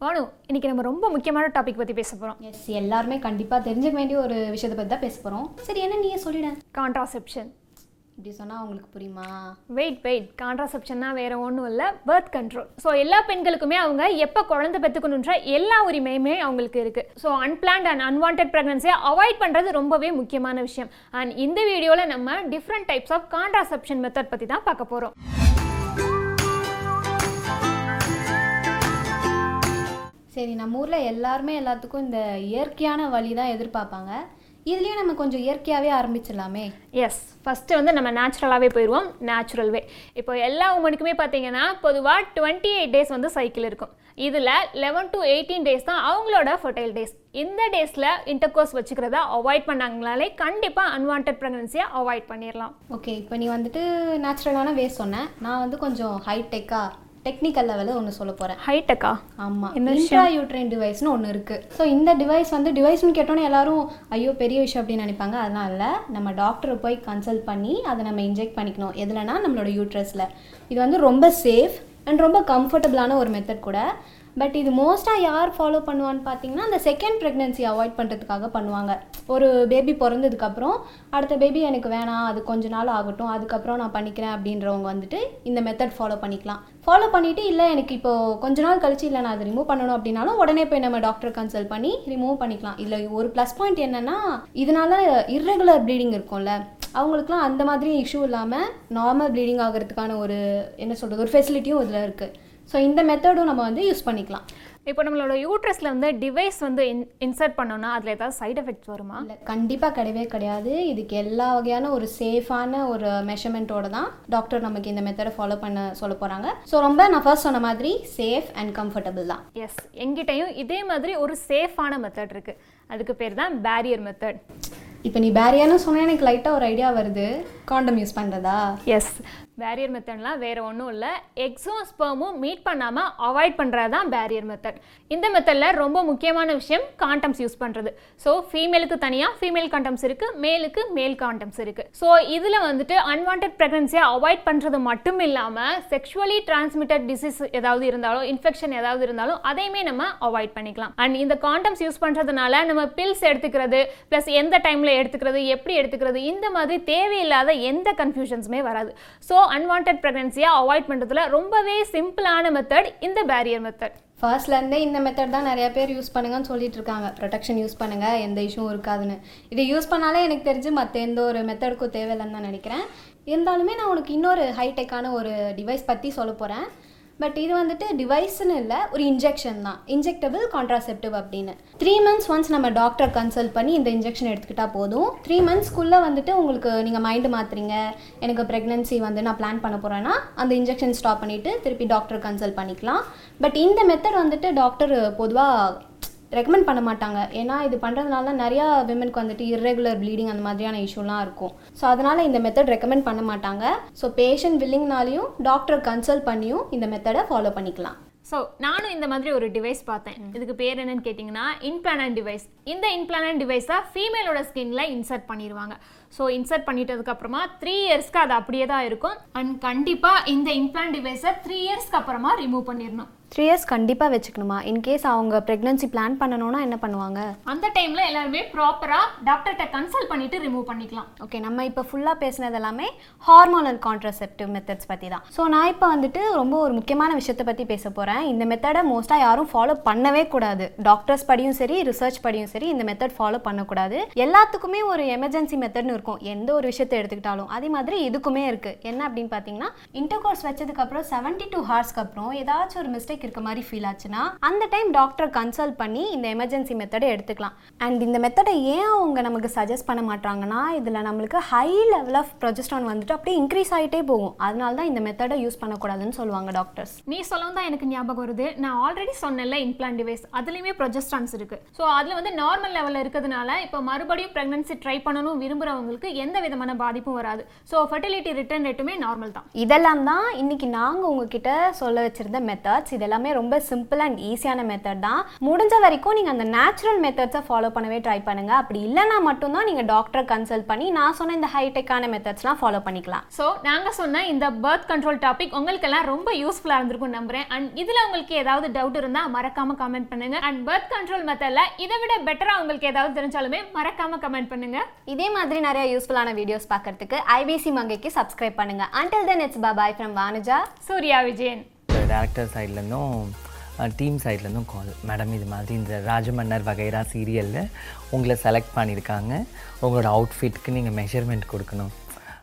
பானு இன்னைக்கு நம்ம ரொம்ப முக்கியமான டாபிக் பற்றி பேச போகிறோம் எஸ் எல்லாருமே கண்டிப்பாக தெரிஞ்சுக்க வேண்டிய ஒரு விஷயத்தை பற்றி தான் பேச போகிறோம் சரி என்ன நீயே சொல்லிட. கான்ட்ராசெப்ஷன் இப்படி சொன்னால் அவங்களுக்கு புரியுமா? வெயிட் வெயிட் கான்ட்ராசெப்ஷன்னா வேற ஒன்றும் இல்லை பர்த் கண்ட்ரோல் ஸோ எல்லா பெண்களுக்குமே அவங்க எப்போ குழந்தை பெற்றுக்கணுன்ற எல்லா உரிமையுமே அவங்களுக்கு இருக்குது ஸோ அன்பிளான்ட் அண்ட் அன்வான்ட் ப்ரெக்னன்சியை அவாய்ட் பண்ணுறது ரொம்பவே முக்கியமான விஷயம். அண்ட் இந்த வீடியோவில் நம்ம different types of contraception method பற்றி தான் பார்க்க போகிறோம் சரி நம்ம ஊரில் எல்லாருமே எல்லாத்துக்கும் இந்த இயற்கையான வழி தான் எதிர்பார்ப்பாங்க. இதுலேயும் நம்ம கொஞ்சம் இயற்கையாகவே ஆரம்பிச்சிடலாமே. எஸ் ஃபஸ்ட்டு வந்து நம்ம நேச்சுரலாகவே போயிடுவோம் நேச்சுரல் வே இப்போ எல்லா உமனுக்குமே பார்த்தீங்கன்னா பொதுவாக டுவெண்ட்டி எயிட் டேஸ் வந்து சைக்கிள் இருக்கும். இதில் லெவன் டு எயிட்டீன் டேஸ் தான் அவங்களோட ஃபர்டைல் டேஸ் இந்த டேஸில் இன்டர்கோர்ஸ் வச்சுக்கிறத அவாய்ட் பண்ணாங்கனாலே கண்டிப்பாக அன்வான்ட் ப்ரெக்னன்சியை அவாய்ட் பண்ணிடலாம். ஓகே இப்போ நீ வந்துட்டு நேச்சுரலான வே சொன்னேன் நான் வந்து கொஞ்சம் ஹைடெக்காக டெக்னிக்கல் லெவலில் ஒன்று சொல்ல போகிறேன் ஹைட்டக்கா ஆமாம் இன்ட்ரா யூட்ரைன் டிவைஸ்னு ஒன்று இருக்குது ஸோ இந்த டிவைஸ் வந்து டிவைஸ்னு கேட்டோன்னே எல்லாரும் ஐயோ பெரிய விஷயம் அப்படின்னு நினைப்பாங்க. அதெல்லாம் இல்லை. நம்ம டாக்டரை போய் கன்சல்ட் பண்ணி அதை நம்ம இன்ஜெக்ட் பண்ணிக்கணும். எதுலனா நம்மளோட யூட்ரஸில் இது வந்து ரொம்ப சேஃப் அண்ட் ரொம்ப கம்ஃபர்டபுளான ஒரு மெத்தட் கூட. பட் இது மோஸ்ட்டாக யார் ஃபாலோ பண்ணுவான்னு பார்த்தீங்கன்னா அந்த செகண்ட் ப்ரெக்னென்சி அவாய்ட் பண்ணுறதுக்காக பண்ணுவாங்க. ஒரு பேபி பிறந்ததுக்கப்புறம் அடுத்த பேபி எனக்கு வேணாம் அது கொஞ்ச நாள் ஆகட்டும் அதுக்கப்புறம் நான் பண்ணிக்கிறேன் அப்படின்றவங்க வந்துட்டு இந்த மெத்தட் ஃபாலோ பண்ணிக்கலாம். ஃபாலோ பண்ணிவிட்டு இல்லை எனக்கு இப்போ கொஞ்ச நாள் கழிச்சு இல்லை நான் அதை ரிமூவ் பண்ணணும் அப்படின்னாலும் உடனே போய் நம்ம டாக்டர் கன்சல்ட் பண்ணி ரிமூவ் பண்ணிக்கலாம். இல்லை ஒரு ப்ளஸ் பாயிண்ட் என்னென்னா இதனால் இர்ரெகுலர் ப்ளீடிங் இருக்கும்ல அவங்களுக்குலாம் அந்த மாதிரி இஷ்யூ இல்லாமல் நார்மல் ப்ளீடிங் ஆகிறதுக்கான ஒரு என்ன சொல்கிறது ஒரு ஃபெசிலிட்டியும் இதில் இருக்குது ஸோ இந்த மெத்தடும் நம்ம வந்து யூஸ் பண்ணிக்கலாம். இப்போ நம்மளோட யூட்ரஸில் வந்து டிவைஸ் வந்து இன் இன்சர்ட் பண்ணோன்னா அதில் ஏதாவது சைடு எஃபெக்ட்ஸ் வருமா? இல்லை கண்டிப்பாக கிடையவே கிடையாது. இதுக்கு எல்லா வகையான ஒரு சேஃபான ஒரு மெஷர்மெண்ட்டோட தான் டாக்டர் நமக்கு இந்த மெத்தடை ஃபாலோ பண்ண சொல்ல போகிறாங்க ஸோ ரொம்ப நான் ஃபர்ஸ்ட் சொன்ன மாதிரி சேஃப் அண்ட் கம்ஃபர்டபுள் தான். எஸ் எங்கிட்டையும் இதே மாதிரி ஒரு சேஃபான மெத்தட் இருக்குது அதுக்கு பேர் தான் பேரியர் மெத்தட் இப்போ நீ பேரியான்னு சொன்னால் எனக்கு லைட்டாக ஒரு ஐடியா வருது. காண்டம் யூஸ் பண்ணுறதா எஸ் பேரியர் மெத்தட்லாம் வேறு ஒன்றும் இல்லை. எக்ஸும் ஸ்பெர்மும் மீட் பண்ணாமல் அவாய்ட் பண்ணுறது தான் பேரியர் மெத்தட் இந்த மெத்தடில் ரொம்ப முக்கியமான விஷயம் காண்டம்ஸ் யூஸ் பண்ணுறது ஸோ ஃபீமேலுக்கு தனியாக ஃபீமேல் காண்டம்ஸ் இருக்குது மேலுக்கு மேல் காண்டம்ஸ் இருக்குது ஸோ இதில் வந்துட்டு அன்வான்ட் ப்ரெக்னன்சியை அவாய்ட் பண்ணுறது மட்டும் இல்லாமல் செக்ஷுவலி டிரான்ஸ்மிட்டட் டிசீஸ் ஏதாவது இருந்தாலும் இன்ஃபெக்ஷன் ஏதாவது இருந்தாலும் அதையுமே நம்ம அவாய்ட் பண்ணிக்கலாம். அண்ட் இந்த காண்டம்ஸ் யூஸ் பண்ணுறதுனால நம்ம பில்ஸ் எடுத்துக்கிறது ப்ளஸ் எந்த டைமில் எடுத்துக்கிறது எப்படி எடுத்துக்கிறது இந்த மாதிரி தேவையில்லாத எந்த கன்ஃபியூஷன்ஸுமே வராது. ஸோ அன்வான்ட் ப்ரெக்னன்சியை அவாய்ட் பண்ணுறதுல ரொம்பவே சிம்பிளான மெத்தட் இந்த பேரியர் மெத்தட் ஃபர்ஸ்ட்லேருந்தே இந்த மெத்தட் தான் நிறைய பேர் யூஸ் பண்ணுங்கன்னு சொல்லிட்டு இருக்காங்க. ப்ரொடெக்ஷன் யூஸ் பண்ணுங்கள் எந்த இஷ்யூவும் இருக்காதுன்னு. இதை யூஸ் பண்ணாலே எனக்கு தெரிஞ்சு மற்ற எந்த ஒரு மெத்தடுக்கும் தேவையில்லைன்னு தான் நினைக்கிறேன். இருந்தாலுமே நான் உனக்கு இன்னொரு ஹைடெக்கான ஒரு டிவைஸ் பற்றி சொல்ல போகிறேன் பட் இது வந்துட்டு டிவைஸ்னு இல்லை ஒரு இன்ஜெக்ஷன் தான். இன்ஜெக்டபிள் கான்ட்ராசெப்டிவ் அப்படின்னு. த்ரீ மந்த்ஸ் ஒன்ஸ் நம்ம டாக்டர் கன்சல்ட் பண்ணி இந்த இன்ஜெக்ஷன் எடுத்துக்கிட்டால் போதும். த்ரீ மந்த்ஸ்க்குள்ளே வந்துட்டு உங்களுக்கு நீங்கள் மைண்டு மாற்றுறீங்க எனக்கு ப்ரெக்னென்சி வந்து நான் பிளான் பண்ண போகிறேன்னா அந்த இன்ஜெக்ஷன் ஸ்டாப் பண்ணிவிட்டு திருப்பி டாக்டர் கன்சல்ட் பண்ணிக்கலாம். பட் இந்த மெத்தட் வந்துட்டு டாக்டர் பொதுவாக ரெக்கமெண்ட் பண்ண மாட்டாங்க. ஏன்னா இது பண்ணுறதுனால தான் நிறையா விமனுக்கு வந்துட்டு இர்ரெகுலர் ப்ளீடிங் அந்த மாதிரியான இஷ்யூலாம் இருக்கும். ஸோ அதனால் இந்த மெத்தட் ரெக்கமெண்ட் பண்ண மாட்டாங்க. ஸோ பேஷண்ட் வில்லிங்னாலையும் டாக்டர் கன்சல்ட் பண்ணியும் இந்த மெத்தடை ஃபாலோ பண்ணிக்கலாம். ஸோ நானும் இந்த மாதிரி ஒரு டிவைஸ் பார்த்தேன். இதுக்கு பேர் என்னன்னு கேட்டிங்கன்னா இன்பிளானட் டிவைஸ் இந்த இன்பிளானட் டிவைஸை ஃபீமேலோட ஸ்கின்ல இன்சர்ட் பண்ணிடுவாங்க ஸோ இன்சர்ட் பண்ணிட்டதுக்கு அப்புறமா த்ரீ இயர்ஸ்க்கு அது அப்படியே தான் இருக்கும். அண்ட் கண்டிப்பாக இந்த இம்ப்ளான்ட் டிவைஸை த்ரீ இயர்ஸ்க்கு அப்புறமா ரிமூவ் பண்ணிடணும். த்ரீ இயர்ஸ் கண்டிப்பாக வச்சுக்கணுமா? இன்கேஸ் அவங்க ப்ரெக்னன்சி பிளான் பண்ணணும்னா என்ன பண்ணுவாங்க? அந்த டைமில் எல்லாருமே ப்ராப்பராக டாக்டர்கிட்ட கன்சல்ட் பண்ணிட்டு ரிமூவ் பண்ணிக்கலாம். ஓகே நம்ம இப்போ ஃபுல்லாக பேசினது எல்லாமே ஹார்மோனல் கான்ட்ரசெப்டிவ் மெத்தட்ஸ் பற்றி தான். ஸோ நான் இப்போ வந்துட்டு ரொம்ப ஒரு முக்கியமான விஷயத்தை பற்றி பேச போகிறேன் இந்த மெத்தடை மோஸ்ட்டாக யாரும் ஃபாலோ பண்ணவே கூடாது. டாக்டர்ஸ் படியும் சரி ரிசர்ச் படியும் சரி இந்த மெத்தட் ஃபாலோ பண்ணக்கூடாது. எல்லாத்துக்குமே ஒரு எமர்ஜென்சி மெத்தட்னு இருக்கும். இருக்கும். எந்த ஒரு விஷயத்தை எடுத்துக்கிட்டாலும். அதே மாதிரி இதுக்குமே இருக்குது என்ன அப்படின்னு பார்த்தீங்கன்னா இன்டர்கோர்ஸ் வச்சதுக்கப்புறம் செவன்ட்டி டூ ஹார்ஸ்க்கு அப்புறம் ஏதாச்சும் ஒரு மிஸ்டேக் இருக்க மாதிரி ஃபீல் ஆச்சுன்னா அந்த டைம் டாக்டர் கன்சல்ட் பண்ணி இந்த எமர்ஜென்சி மெத்தடை எடுத்துக்கலாம். அண்ட் இந்த மெத்தடை ஏன் அவங்க நமக்கு சஜஸ்ட் பண்ண மாட்டாங்கன்னா இதில் நம்மளுக்கு ஹை லெவல் ஆஃப் ப்ரொஜெஸ்ட்ரான் வந்துட்டு அப்படியே இன்க்ரீஸ் ஆகிட்டே போகும். அதனால தான் இந்த மெத்தடை யூஸ் பண்ணக்கூடாதுன்னு சொல்லுவாங்க டாக்டர்ஸ் நீ சொல்லவும் தான் எனக்கு ஞாபகம் வருது. நான் ஆல்ரெடி சொன்னேன்ல இம்ப்ளான்ட் டிவைஸ் அதுலேயுமே ப்ரொஜெஸ்ட்ரான்ஸ் இருக்குது ஸோ அதில் வந்து நார்மல் லெவலில் இருக்கிறதுனால இப்போ மறுபடியும் ப்ரெக்னன்சி ட்ரை பண்ணணும் விரும்புகிறவங்களுக்கு எந்த விதமான பாதிப்பும் வராது. ஸோ ஃபர்டிலிட்டி ரிட்டர்ன் ரேட்டுமே நார்மல் தான். இதெல்லாம் தான் இன்னைக்கு நாங்கள் உங்ககிட்ட சொல்ல வச்சிருந்த மெத்தட்ஸ் இது இது எல்லாமே ரொம்ப சிம்பிள் அண்ட் ஈஸியான மெத்தட் தான். முடிஞ்ச வரைக்கும் நீங்கள் அந்த நேச்சுரல் மெத்தட்ஸை ஃபாலோ பண்ணவே ட்ரை பண்ணுங்கள் அப்படி இல்லைனா மட்டும்தான் நீங்கள் டாக்டரை கன்சல்ட் பண்ணி நான் சொன்ன இந்த ஹைடெக்கான மெத்தட்ஸ்லாம் ஃபாலோ பண்ணிக்கலாம். ஸோ நாங்கள் சொன்ன இந்த பர்த் கண்ட்ரோல் டாபிக் உங்களுக்கெல்லாம் ரொம்ப யூஸ்ஃபுல்லாக இருந்திருக்கும் நம்புறேன். அண்ட் இதில் உங்களுக்கு ஏதாவது டவுட் இருந்தால் மறக்காம கமெண்ட் பண்ணுங்க. அண்ட் பர்த் கண்ட்ரோல் மெத்தடில் இதை விட பெட்டராக உங்களுக்கு ஏதாவது தெரிஞ்சாலுமே மறக்காம கமெண்ட் பண்ணுங்க. இதே மாதிரி நிறைய யூஸ்ஃபுல்லான வீடியோஸ் பார்க்கறதுக்கு ஐபிசி மங்கைக்கு சப்ஸ்கிரைப் பண்ணுங்கள் until then it's bye from Vanuja Surya Vijayan. Director சைட்லேருந்தும் team சைட்லேருந்தும் கால் மேடம் இது மாதிரி இந்த ராஜமன்னர் வகைரா சீரியலில் உங்களை செலக்ட் பண்ணியிருக்காங்க. உங்களோட அவுட்ஃபிட்க்கு நீங்கள் மெஷர்மெண்ட் கொடுக்கணும்.